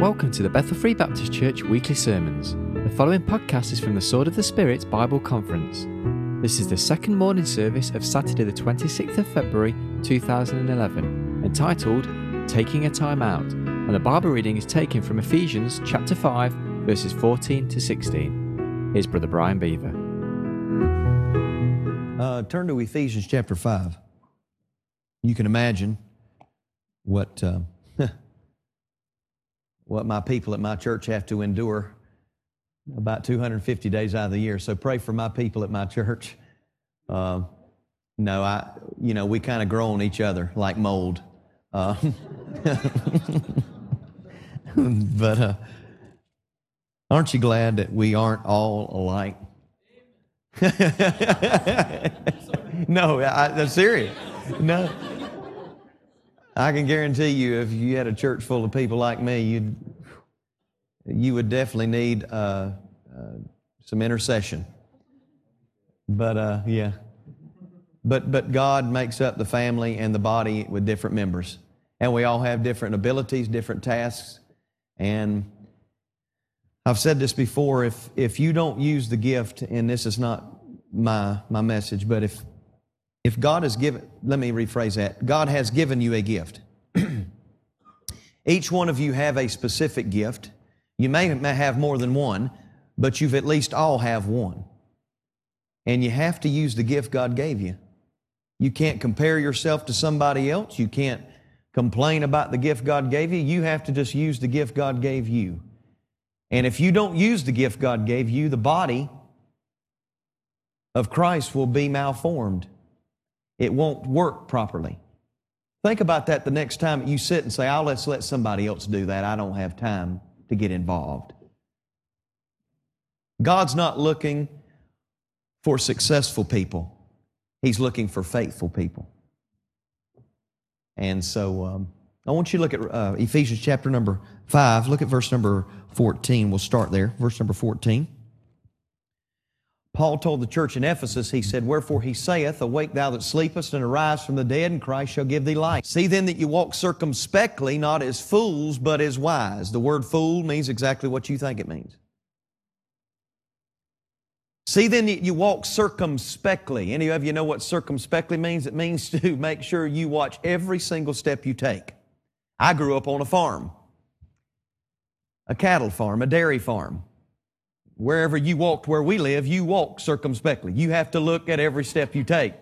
Welcome to the Bethel Free Baptist Church weekly sermons. The following podcast is from the Sword of the Spirit Bible Conference. This is the second morning service of Saturday, the 26th of February 2011, entitled Taking a Time Out, and the Bible reading is taken from Ephesians chapter 5, verses 14 to 16. Here's Brother Brian Beaver. Uh, turn to Ephesians chapter 5. You can imagine what, uh, what my people at my church have to endure about 250 days out of the year. So pray for my people at my church. Uh, no, I, you know, we kind of grow on each other like mold. Uh, but uh, aren't you glad that we aren't all alike? no, I, I'm serious. No. I can guarantee you, if you had a church full of people like me, you'd, you would definitely need uh, uh, some intercession. But uh, yeah, but but God makes up the family and the body with different members, and we all have different abilities, different tasks, and I've said this before. If if you don't use the gift, and this is not my my message, but if if God has given, let me rephrase that. God has given you a gift. Each one of you have a specific gift. You may, may have more than one, but you've at least all have one. And you have to use the gift God gave you. You can't compare yourself to somebody else. You can't complain about the gift God gave you. You have to just use the gift God gave you. And if you don't use the gift God gave you, the body of Christ will be malformed it won't work properly. Think about that the next time you sit and say, I'll let's let somebody else do that. I don't have time to get involved. God's not looking for successful people. He's looking for faithful people. And so um, I want you to look at uh, Ephesians chapter number 5. Look at verse number 14. We'll start there. Verse number 14. Paul told the church in Ephesus, he said, Wherefore he saith, Awake thou that sleepest, and arise from the dead, and Christ shall give thee light. See then that you walk circumspectly, not as fools, but as wise. The word fool means exactly what you think it means. See then that you walk circumspectly. Any of you know what circumspectly means? It means to make sure you watch every single step you take. I grew up on a farm, a cattle farm, a dairy farm wherever you walked where we live, you walk circumspectly. You have to look at every step you take.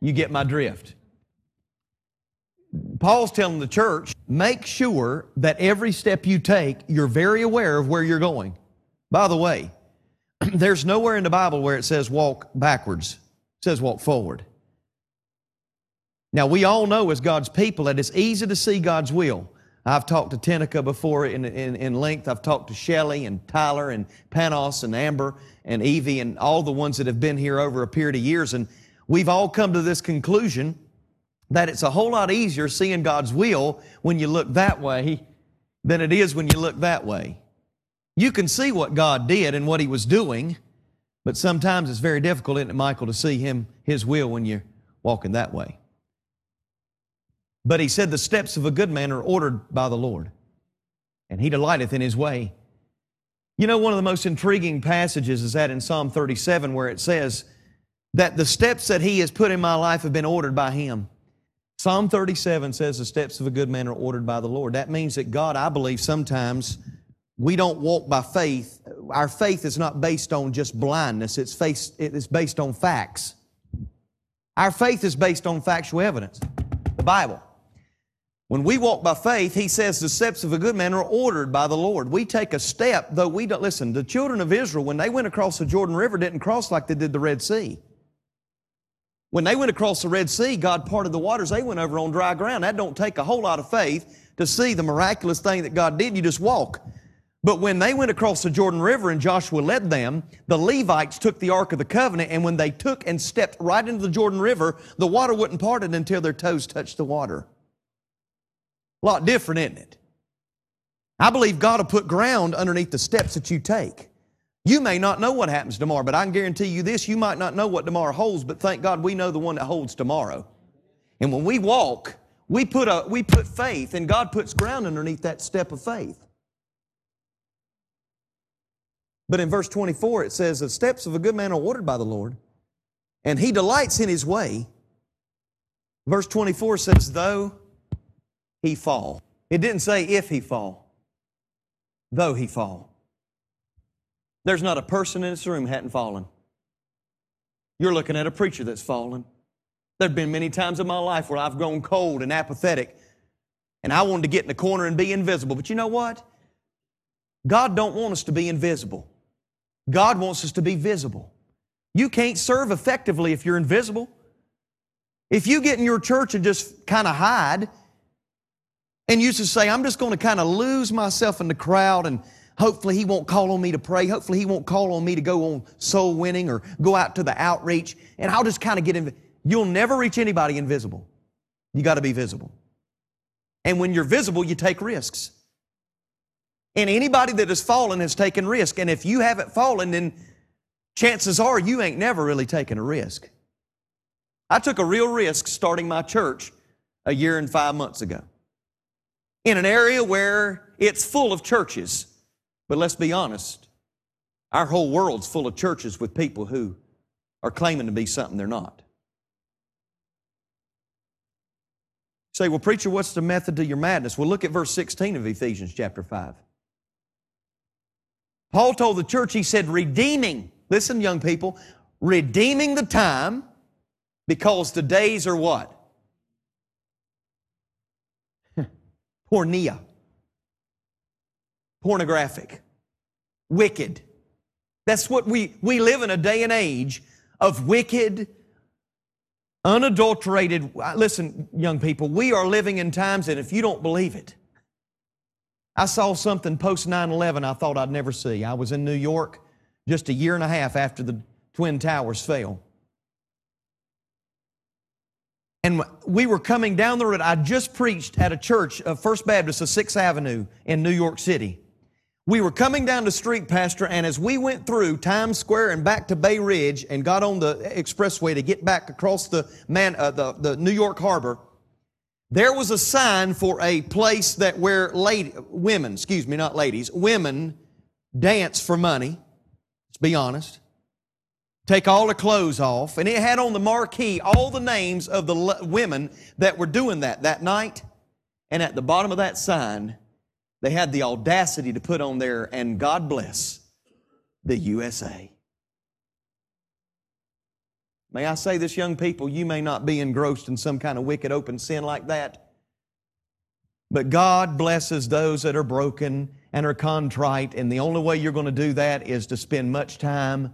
You get my drift. Paul's telling the church, make sure that every step you take, you're very aware of where you're going. By the way, there's nowhere in the Bible where it says walk backwards. It says walk forward. Now, we all know as God's people that it's easy to see God's will. I've talked to Tenica before in, in, in length. I've talked to Shelley and Tyler and Panos and Amber and Evie and all the ones that have been here over a period of years. And we've all come to this conclusion that it's a whole lot easier seeing God's will when you look that way than it is when you look that way. You can see what God did and what He was doing, but sometimes it's very difficult, isn't it, Michael, to see Him, His will when you're walking that way. But he said, The steps of a good man are ordered by the Lord, and he delighteth in his way. You know, one of the most intriguing passages is that in Psalm 37 where it says that the steps that he has put in my life have been ordered by him. Psalm 37 says the steps of a good man are ordered by the Lord. That means that God, I believe, sometimes we don't walk by faith. Our faith is not based on just blindness, it's, it's based on facts. Our faith is based on factual evidence, the Bible. When we walk by faith, he says the steps of a good man are ordered by the Lord. We take a step, though we don't, listen, the children of Israel, when they went across the Jordan River, didn't cross like they did the Red Sea. When they went across the Red Sea, God parted the waters, they went over on dry ground. That don't take a whole lot of faith to see the miraculous thing that God did. You just walk. But when they went across the Jordan River and Joshua led them, the Levites took the Ark of the Covenant, and when they took and stepped right into the Jordan River, the water wouldn't part it until their toes touched the water. A lot different, isn't it? I believe God will put ground underneath the steps that you take. You may not know what happens tomorrow, but I can guarantee you this you might not know what tomorrow holds, but thank God we know the one that holds tomorrow. And when we walk, we put, a, we put faith, and God puts ground underneath that step of faith. But in verse 24, it says, The steps of a good man are ordered by the Lord, and he delights in his way. Verse 24 says, Though he fall. It didn't say if he fall, though he fall. There's not a person in this room hadn't fallen. You're looking at a preacher that's fallen. There have been many times in my life where I've grown cold and apathetic, and I wanted to get in the corner and be invisible. But you know what? God don't want us to be invisible. God wants us to be visible. You can't serve effectively if you're invisible. If you get in your church and just kind of hide, and used to say, I'm just going to kind of lose myself in the crowd and hopefully he won't call on me to pray. Hopefully he won't call on me to go on soul winning or go out to the outreach and I'll just kind of get in. You'll never reach anybody invisible. You got to be visible. And when you're visible, you take risks. And anybody that has fallen has taken risk. And if you haven't fallen, then chances are you ain't never really taken a risk. I took a real risk starting my church a year and five months ago in an area where it's full of churches. But let's be honest, our whole world's full of churches with people who are claiming to be something they're not. say, well, preacher, what's the method to your madness? Well, look at verse 16 of Ephesians chapter 5. Paul told the church, he said, redeeming, listen, young people, redeeming the time because the days are what? Pornea. Pornographic. Wicked. That's what we, we live in a day and age of wicked, unadulterated. Listen, young people, we are living in times that if you don't believe it, I saw something post 9 11 I thought I'd never see. I was in New York just a year and a half after the Twin Towers fell. And we were coming down the road. I just preached at a church of First Baptist of 6th Avenue in New York City. We were coming down the street, Pastor, and as we went through Times Square and back to Bay Ridge and got on the expressway to get back across the, man, uh, the, the New York Harbor, there was a sign for a place that where lady, women, excuse me, not ladies, women dance for money. Let's be honest take all the clothes off, and it had on the marquee all the names of the women that were doing that that night. And at the bottom of that sign, they had the audacity to put on there, and God bless the USA. May I say this, young people, you may not be engrossed in some kind of wicked open sin like that. But God blesses those that are broken and are contrite, and the only way you're going to do that is to spend much time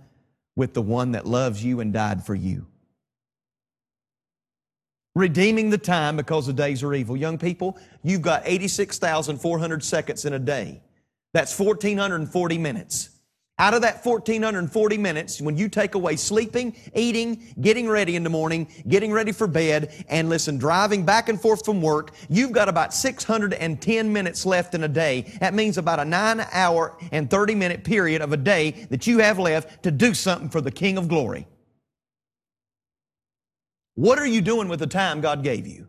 with the one that loves you and died for you. Redeeming the time because the days are evil. Young people, you've got 86,400 seconds in a day. That's 1,440 minutes. Out of that 1440 minutes, when you take away sleeping, eating, getting ready in the morning, getting ready for bed, and listen, driving back and forth from work, you've got about 610 minutes left in a day. That means about a nine hour and 30 minute period of a day that you have left to do something for the King of Glory. What are you doing with the time God gave you?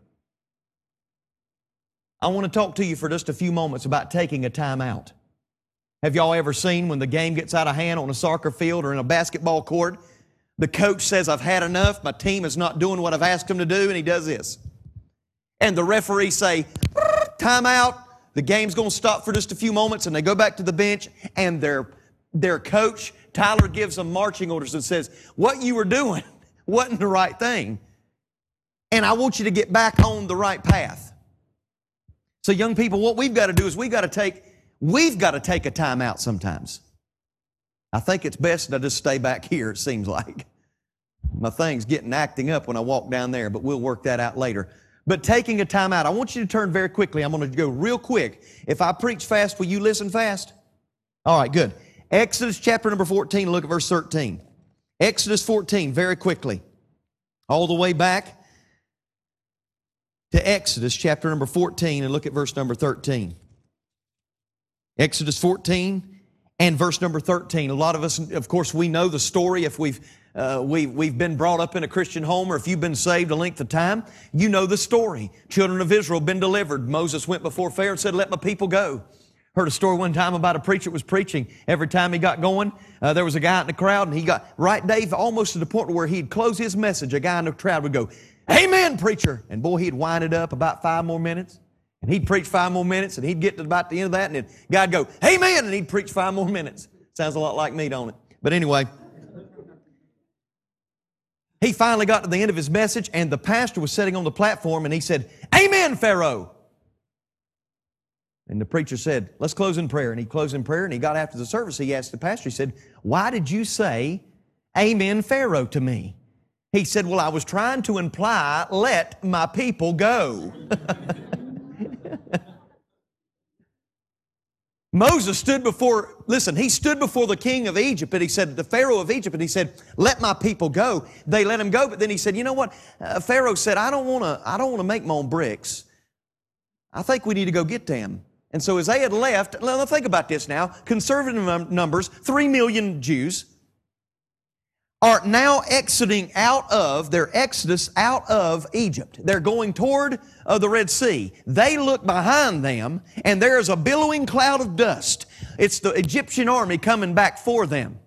I want to talk to you for just a few moments about taking a time out. Have y'all ever seen when the game gets out of hand on a soccer field or in a basketball court? The coach says, I've had enough. My team is not doing what I've asked them to do, and he does this. And the referee say, time out. The game's going to stop for just a few moments, and they go back to the bench, and their, their coach, Tyler, gives them marching orders and says, What you were doing wasn't the right thing. And I want you to get back on the right path. So, young people, what we've got to do is we've got to take We've got to take a time out sometimes. I think it's best to just stay back here, it seems like. My thing's getting acting up when I walk down there, but we'll work that out later. But taking a time out, I want you to turn very quickly. I'm going to go real quick. If I preach fast, will you listen fast? All right, good. Exodus chapter number 14, look at verse 13. Exodus 14, very quickly. All the way back to Exodus chapter number 14 and look at verse number 13. Exodus 14 and verse number 13. A lot of us, of course, we know the story if we've uh, we, we've been brought up in a Christian home or if you've been saved a length of time, you know the story. Children of Israel been delivered. Moses went before Pharaoh and said, let my people go. Heard a story one time about a preacher was preaching. Every time he got going, uh, there was a guy in the crowd, and he got right, Dave, almost to the point where he'd close his message. A guy in the crowd would go, Amen, preacher. And boy, he'd wind it up about five more minutes. And he'd preach five more minutes, and he'd get to about the end of that, and then God'd go, Amen, and he'd preach five more minutes. Sounds a lot like me, don't it? But anyway, he finally got to the end of his message, and the pastor was sitting on the platform, and he said, Amen, Pharaoh. And the preacher said, Let's close in prayer. And he closed in prayer and he got after the service. He asked the pastor, He said, Why did you say, Amen, Pharaoh, to me? He said, Well, I was trying to imply, let my people go. Moses stood before, listen, he stood before the king of Egypt and he said, the Pharaoh of Egypt, and he said, let my people go. They let him go, but then he said, you know what? Uh, Pharaoh said, I don't want to, I don't want to make my own bricks. I think we need to go get them. And so as they had left, let's think about this now. Conservative numbers, three million Jews are now exiting out of their exodus out of Egypt. They're going toward uh, the Red Sea. They look behind them and there is a billowing cloud of dust. It's the Egyptian army coming back for them.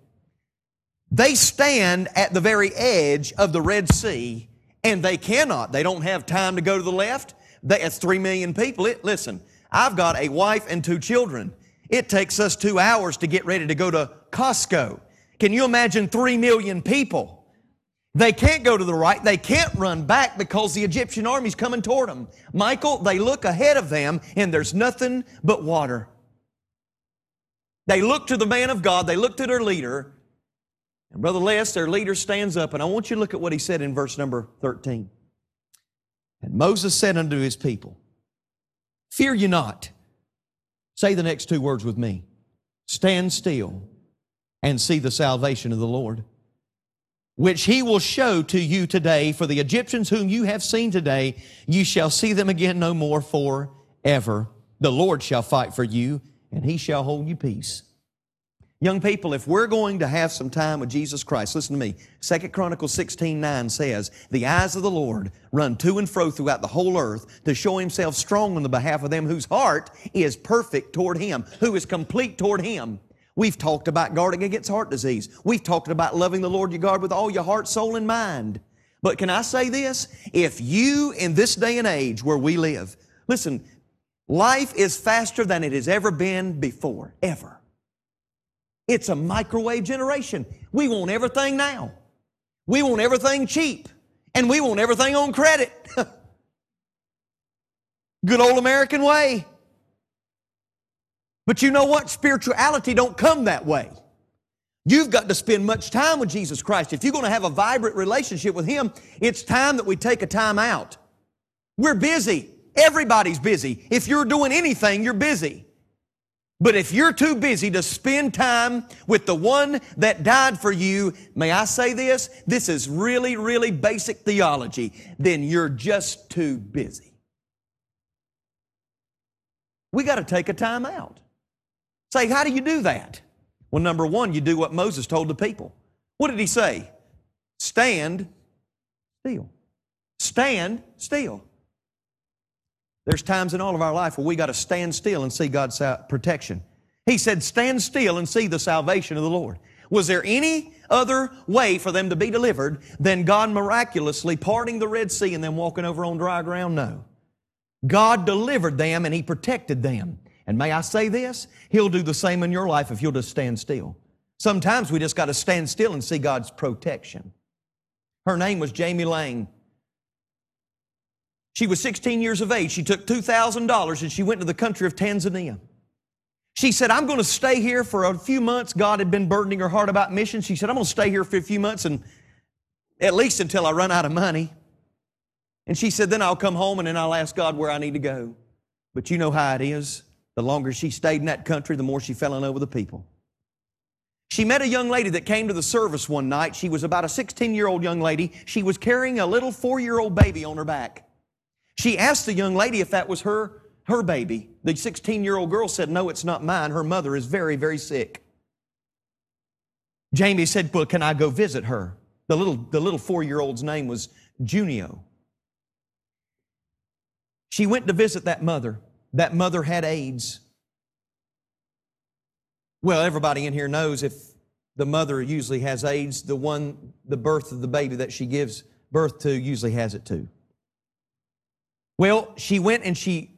They stand at the very edge of the Red Sea and they cannot. They don't have time to go to the left. They, it's three million people. It, listen, I've got a wife and two children. It takes us two hours to get ready to go to Costco. Can you imagine three million people? They can't go to the right. They can't run back because the Egyptian army's coming toward them. Michael, they look ahead of them and there's nothing but water. They look to the man of God. They look to their leader. And Brother Les, their leader stands up and I want you to look at what he said in verse number 13. And Moses said unto his people, Fear ye not. Say the next two words with me. Stand still and see the salvation of the Lord, which he will show to you today. For the Egyptians whom you have seen today, you shall see them again no more forever. The Lord shall fight for you, and he shall hold you peace. Young people, if we're going to have some time with Jesus Christ, listen to me. Second Chronicles 16, 9 says, The eyes of the Lord run to and fro throughout the whole earth to show himself strong on the behalf of them whose heart is perfect toward him, who is complete toward him. We've talked about guarding against heart disease. We've talked about loving the Lord your God with all your heart, soul, and mind. But can I say this? If you in this day and age where we live, listen, life is faster than it has ever been before, ever. It's a microwave generation. We want everything now. We want everything cheap. And we want everything on credit. Good old American way. But you know what? Spirituality don't come that way. You've got to spend much time with Jesus Christ. If you're going to have a vibrant relationship with Him, it's time that we take a time out. We're busy. Everybody's busy. If you're doing anything, you're busy. But if you're too busy to spend time with the one that died for you, may I say this? This is really, really basic theology. Then you're just too busy. We got to take a time out. Say, how do you do that? Well, number one, you do what Moses told the people. What did he say? Stand still. Stand still. There's times in all of our life where we got to stand still and see God's uh, protection. He said, Stand still and see the salvation of the Lord. Was there any other way for them to be delivered than God miraculously parting the Red Sea and then walking over on dry ground? No. God delivered them and He protected them. And may I say this? He'll do the same in your life if you'll just stand still. Sometimes we just got to stand still and see God's protection. Her name was Jamie Lang. She was 16 years of age. She took $2,000 and she went to the country of Tanzania. She said, I'm going to stay here for a few months. God had been burdening her heart about missions. She said, I'm going to stay here for a few months and at least until I run out of money. And she said, then I'll come home and then I'll ask God where I need to go. But you know how it is. The longer she stayed in that country, the more she fell in love with the people. She met a young lady that came to the service one night. She was about a 16 year old young lady. She was carrying a little four year old baby on her back. She asked the young lady if that was her, her baby. The 16 year old girl said, No, it's not mine. Her mother is very, very sick. Jamie said, Well, can I go visit her? The little, the little four year old's name was Junio. She went to visit that mother. That mother had AIDS. Well, everybody in here knows if the mother usually has AIDS, the one, the birth of the baby that she gives birth to usually has it too. Well, she went and she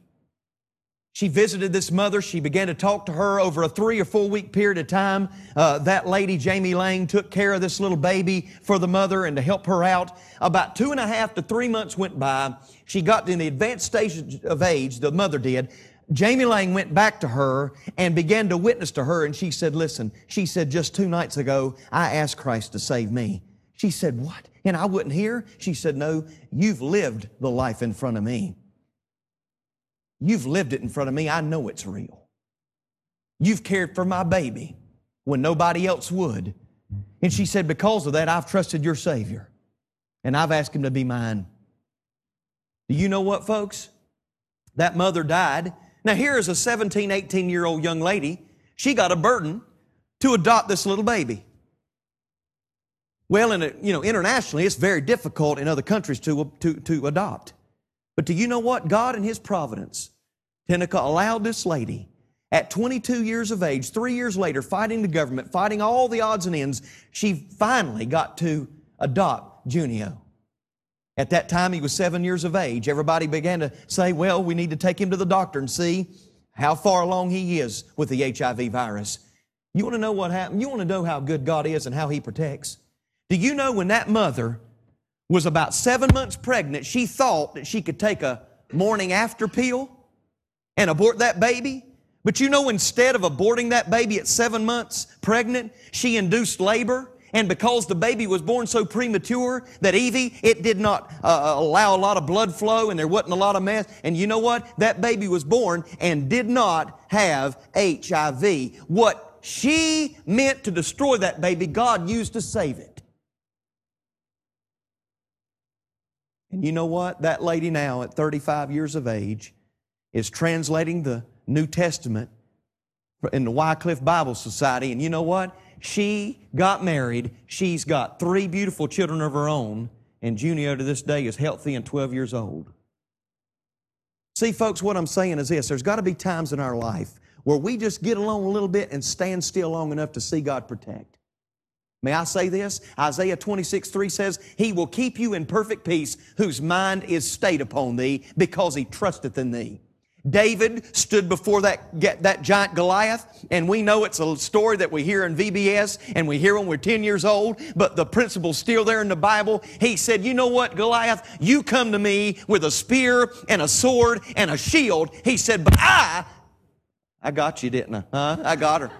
she visited this mother. She began to talk to her over a three or four week period of time. Uh, that lady, Jamie Lang, took care of this little baby for the mother and to help her out. About two and a half to three months went by. She got in the advanced stage of age, the mother did. Jamie Lang went back to her and began to witness to her, and she said, Listen, she said, just two nights ago, I asked Christ to save me. She said, What? And I wouldn't hear? She said, No, you've lived the life in front of me. You've lived it in front of me. I know it's real. You've cared for my baby when nobody else would. And she said, Because of that, I've trusted your Savior and I've asked him to be mine. Do you know what, folks? That mother died. Now, here is a 17, 18 year old young lady. She got a burden to adopt this little baby. Well, in a, you know, internationally, it's very difficult in other countries to, to, to adopt. But do you know what? God in His providence, Tenica allowed this lady at 22 years of age, three years later, fighting the government, fighting all the odds and ends, she finally got to adopt Junio. At that time, he was seven years of age. Everybody began to say, well, we need to take him to the doctor and see how far along he is with the HIV virus. You want to know what happened? You want to know how good God is and how he protects? Do you know when that mother was about seven months pregnant, she thought that she could take a morning after pill and abort that baby? But you know, instead of aborting that baby at seven months pregnant, she induced labor. And because the baby was born so premature that Evie, it did not uh, uh allow a lot of blood flow and there wasn't a lot of mess. And you know what? That baby was born and did not have HIV. What she meant to destroy that baby, God used to save it. And you know what? That lady now, at 35 years of age, is translating the New Testament in the Wycliffe Bible Society. And you know what? She got married. She's got three beautiful children of her own. And Junio to this day is healthy and 12 years old. See, folks, what I'm saying is this there's got to be times in our life where we just get along a little bit and stand still long enough to see God protect. May I say this? Isaiah 26, 3 says, He will keep you in perfect peace whose mind is stayed upon thee because he trusteth in thee. David stood before that, that giant Goliath, and we know it's a story that we hear in VBS and we hear when we're 10 years old, but the principle's still there in the Bible. He said, You know what, Goliath? You come to me with a spear and a sword and a shield. He said, But I, I got you, didn't I? Huh? I got her.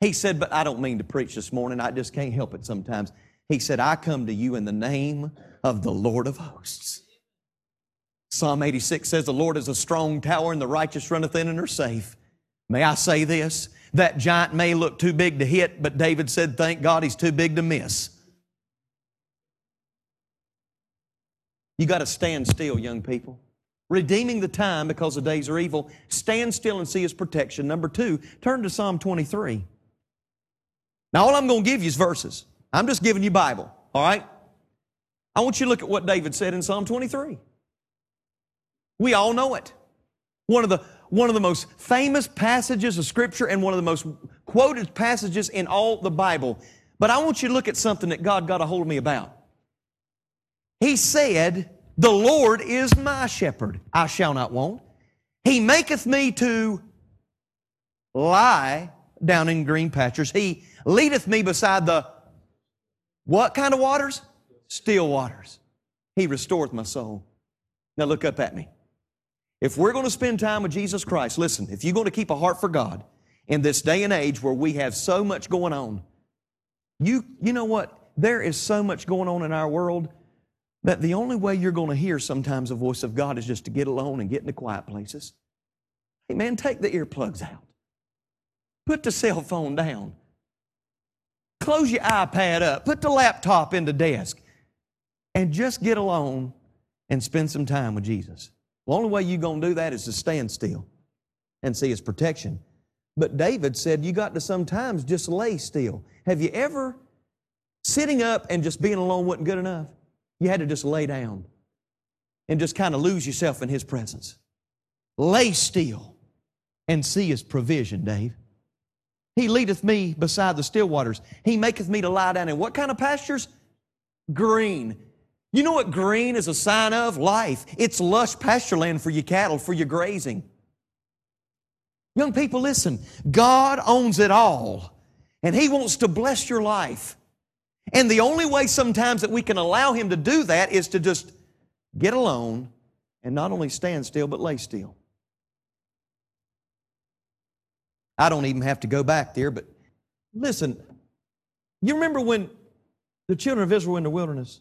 He said, But I don't mean to preach this morning. I just can't help it sometimes. He said, I come to you in the name of the Lord of hosts. Psalm 86 says, The Lord is a strong tower, and the righteous runneth in and are safe. May I say this? That giant may look too big to hit, but David said, Thank God he's too big to miss. You got to stand still, young people. Redeeming the time because the days are evil. Stand still and see his protection. Number two, turn to Psalm 23. Now, all I'm going to give you is verses. I'm just giving you Bible, all right? I want you to look at what David said in Psalm 23. We all know it. One of the one of the most famous passages of scripture and one of the most quoted passages in all the Bible. But I want you to look at something that God got a hold of me about. He said, The Lord is my shepherd, I shall not want. He maketh me to lie down in green pastures. He leadeth me beside the what kind of waters? Still waters. He restoreth my soul. Now look up at me. If we're going to spend time with Jesus Christ, listen, if you're going to keep a heart for God in this day and age where we have so much going on, you, you know what? There is so much going on in our world that the only way you're going to hear sometimes the voice of God is just to get alone and get in the quiet places. Hey man, take the earplugs out. Put the cell phone down. Close your iPad up. Put the laptop in the desk. And just get alone and spend some time with Jesus. The only way you're going to do that is to stand still and see His protection. But David said, You got to sometimes just lay still. Have you ever, sitting up and just being alone wasn't good enough? You had to just lay down and just kind of lose yourself in His presence. Lay still and see His provision, Dave. He leadeth me beside the still waters. He maketh me to lie down in what kind of pastures? Green. You know what green is a sign of? Life. It's lush pasture land for your cattle, for your grazing. Young people, listen. God owns it all, and He wants to bless your life. And the only way sometimes that we can allow Him to do that is to just get alone and not only stand still, but lay still. I don't even have to go back there, but listen, you remember when the children of Israel were in the wilderness?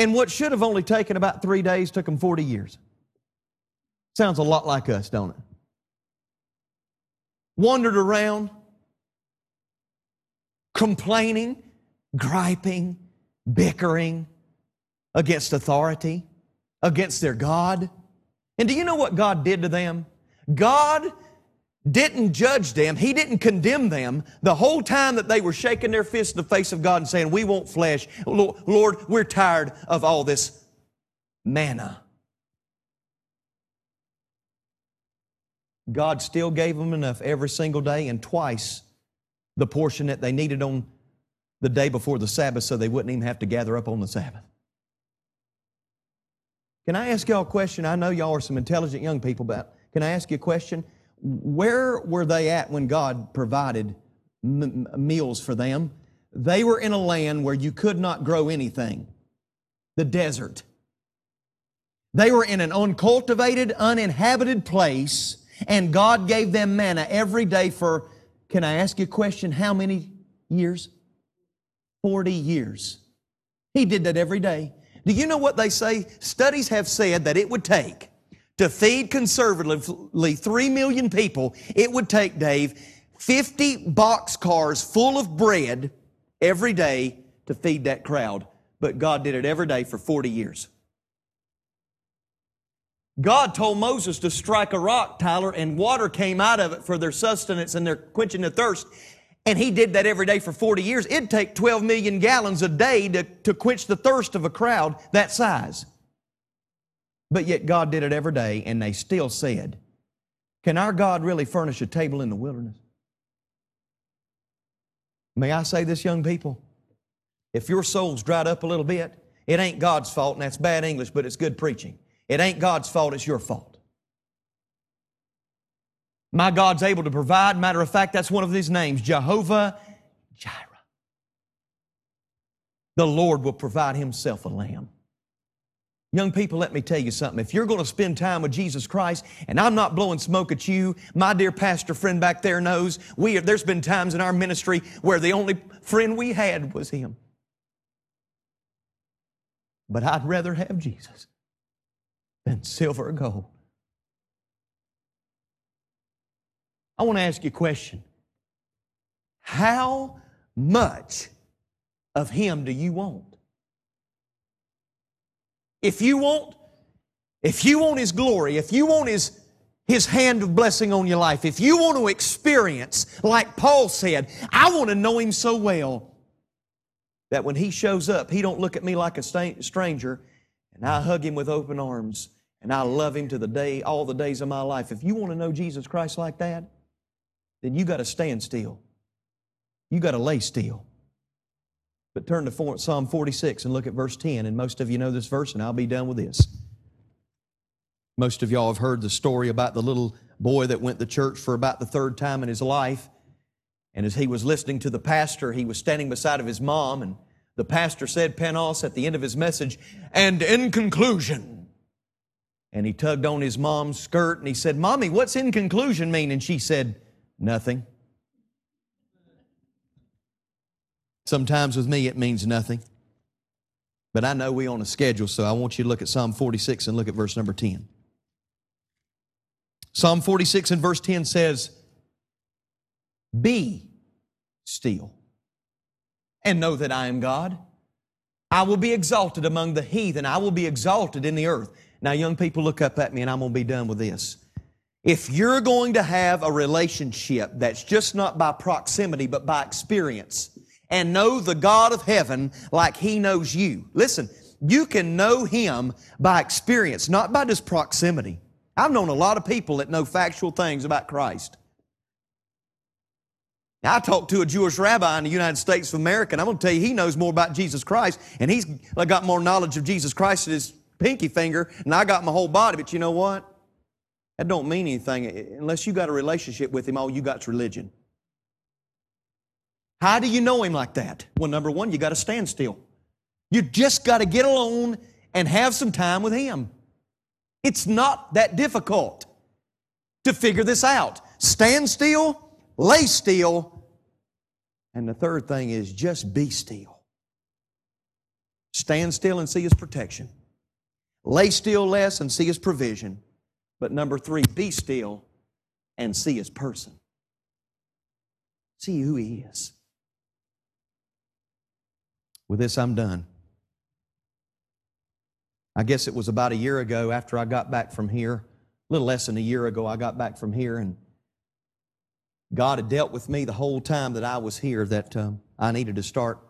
And what should have only taken about three days took them 40 years. Sounds a lot like us, don't it? Wandered around, complaining, griping, bickering against authority, against their God. And do you know what God did to them? God didn't judge them, He didn't condemn them the whole time that they were shaking their fists in the face of God and saying, We want flesh. Lord, we're tired of all this manna. God still gave them enough every single day and twice the portion that they needed on the day before the Sabbath so they wouldn't even have to gather up on the Sabbath. Can I ask y'all a question? I know y'all are some intelligent young people, but can I ask you a question? Where were they at when God provided m- meals for them? They were in a land where you could not grow anything, the desert. They were in an uncultivated, uninhabited place, and God gave them manna every day for, can I ask you a question? How many years? 40 years. He did that every day. Do you know what they say? Studies have said that it would take to feed conservatively 3 million people, it would take, Dave, 50 box cars full of bread every day to feed that crowd. But God did it every day for 40 years. God told Moses to strike a rock, Tyler, and water came out of it for their sustenance and their quenching their thirst. And he did that every day for 40 years. It'd take 12 million gallons a day to, to quench the thirst of a crowd that size. But yet God did it every day, and they still said, Can our God really furnish a table in the wilderness? May I say this, young people? If your soul's dried up a little bit, it ain't God's fault, and that's bad English, but it's good preaching. It ain't God's fault, it's your fault. My God's able to provide. Matter of fact, that's one of his names Jehovah Jireh. The Lord will provide himself a lamb. Young people, let me tell you something. If you're going to spend time with Jesus Christ, and I'm not blowing smoke at you, my dear pastor friend back there knows we have, there's been times in our ministry where the only friend we had was him. But I'd rather have Jesus than silver or gold. I want to ask you a question. How much of him do you want? If you want, if you want His glory, if you want His, His hand of blessing on your life, if you want to experience, like Paul said, I want to know Him so well that when He shows up, He don't look at me like a stranger and I hug Him with open arms and I love Him to the day, all the days of my life. If you want to know Jesus Christ like that, then you got to stand still. You got to lay still. But turn to Psalm 46 and look at verse 10. And most of you know this verse, and I'll be done with this. Most of y'all have heard the story about the little boy that went to church for about the third time in his life. And as he was listening to the pastor, he was standing beside of his mom, and the pastor said, Panos, at the end of his message, and in conclusion, and he tugged on his mom's skirt and he said, Mommy, what's in conclusion mean? And she said, Nothing. Sometimes with me it means nothing. But I know we on a schedule, so I want you to look at Psalm 46 and look at verse number 10. Psalm 46 and verse 10 says, Be still and know that I am God. I will be exalted among the heathen. I will be exalted in the earth. Now, young people, look up at me and I'm going to be done with this. If you're going to have a relationship that's just not by proximity, but by experience, and know the God of heaven like He knows you. Listen, you can know Him by experience, not by just proximity. I've known a lot of people that know factual things about Christ. Now, I talked to a Jewish rabbi in the United States of America, and I'm going to tell you, he knows more about Jesus Christ, and he's got more knowledge of Jesus Christ than his pinky finger, and I got my whole body. But you know what? That don't mean anything. Unless you got a relationship with him, all you got's religion. How do you know him like that? Well, number one, you got to stand still. You just got to get alone and have some time with him. It's not that difficult to figure this out. Stand still, lay still, and the third thing is just be still. Stand still and see His protection. Lay still less and see His provision. But number three, be still and see His person. See who He is. With this, I'm done. I guess it was about a year ago after I got back from here, a little less than a year ago, I got back from here, and God had dealt with me the whole time that I was here that um, I needed to start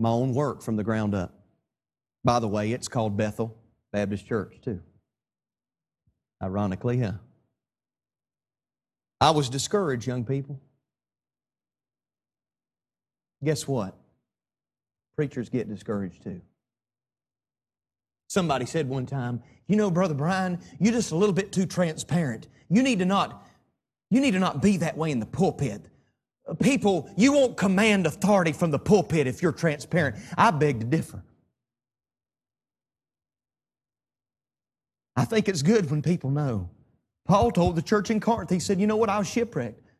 my own work from the ground up. By the way, it's called Bethel Baptist Church, too. Ironically, huh? I was discouraged, young people. Guess what? Preachers get discouraged too. Somebody said one time, you know, Brother Brian, you're just a little bit too transparent. You need to not, you need to not be that way in the pulpit. Uh, people, you won't command authority from the pulpit if you're transparent. I beg to differ. I think it's good when people know. Paul told the church in Corinth, he said, You know what? I was shipwrecked.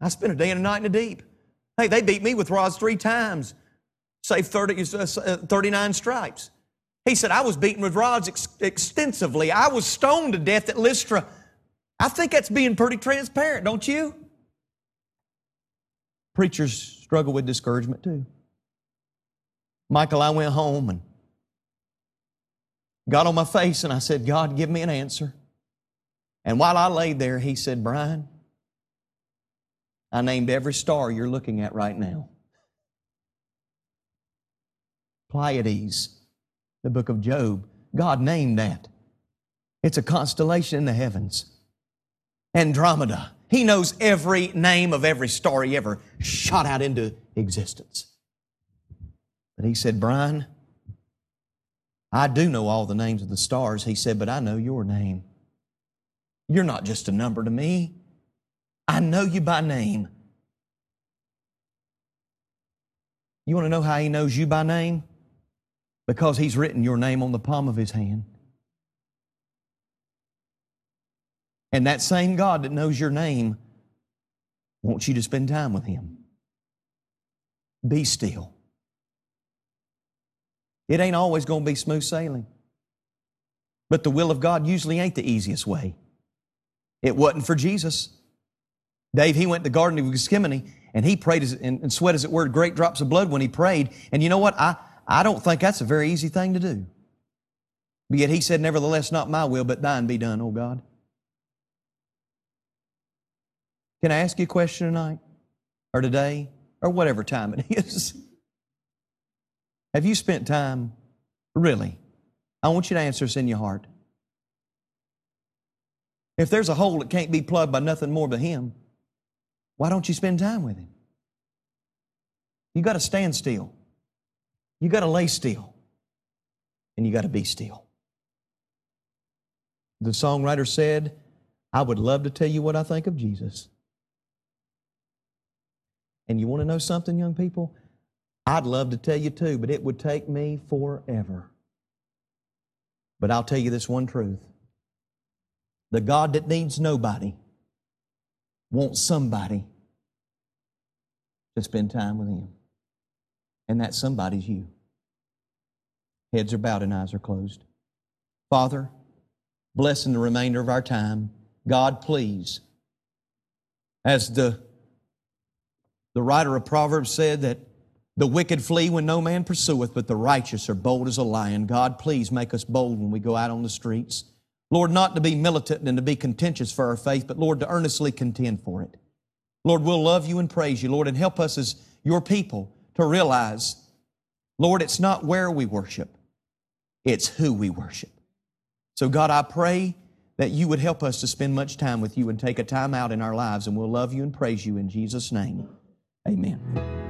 I spent a day and a night in the deep. Hey, they beat me with rods three times, saved 30, uh, 39 stripes. He said, I was beaten with rods ex- extensively. I was stoned to death at Lystra. I think that's being pretty transparent, don't you? Preachers struggle with discouragement too. Michael, I went home and got on my face and I said, God, give me an answer. And while I laid there, he said, Brian, I named every star you're looking at right now. Pleiades, the book of Job. God named that. It's a constellation in the heavens. Andromeda. He knows every name of every star he ever shot out into existence. But he said, Brian, I do know all the names of the stars. He said, but I know your name. You're not just a number to me. I know you by name. You want to know how he knows you by name? Because He's written your name on the palm of His hand. And that same God that knows your name wants you to spend time with Him. Be still. It ain't always going to be smooth sailing. But the will of God usually ain't the easiest way. It wasn't for Jesus. Dave, he went to the Garden of Gethsemane and he prayed and sweat as it were great drops of blood when he prayed. And you know what? I, I don't think that's a very easy thing to do. But yet he said, Nevertheless, not my will, but thine be done, O God. Can I ask you a question tonight, or today, or whatever time it is? Have you spent time, really? I want you to answer this in your heart. If there's a hole that can't be plugged by nothing more but Him, why don't you spend time with Him? You got to stand still. You got to lay still and you got to be still. The songwriter said, I would love to tell you what I think of Jesus. And you want to know something, young people? I'd love to tell you too, but it would take me forever. But I'll tell you this one truth the God that needs nobody wants somebody to spend time with Him. And that somebody's you. Heads are bowed and eyes are closed. Father, bless in the remainder of our time. God, please, as the, the writer of Proverbs said that the wicked flee when no man pursueth, but the righteous are bold as a lion. God, please make us bold when we go out on the streets. Lord, not to be militant and to be contentious for our faith, but Lord, to earnestly contend for it. Lord, we'll love you and praise you, Lord, and help us as your people to realize, Lord, it's not where we worship, it's who we worship. So, God, I pray that you would help us to spend much time with you and take a time out in our lives, and we'll love you and praise you in Jesus' name. Amen.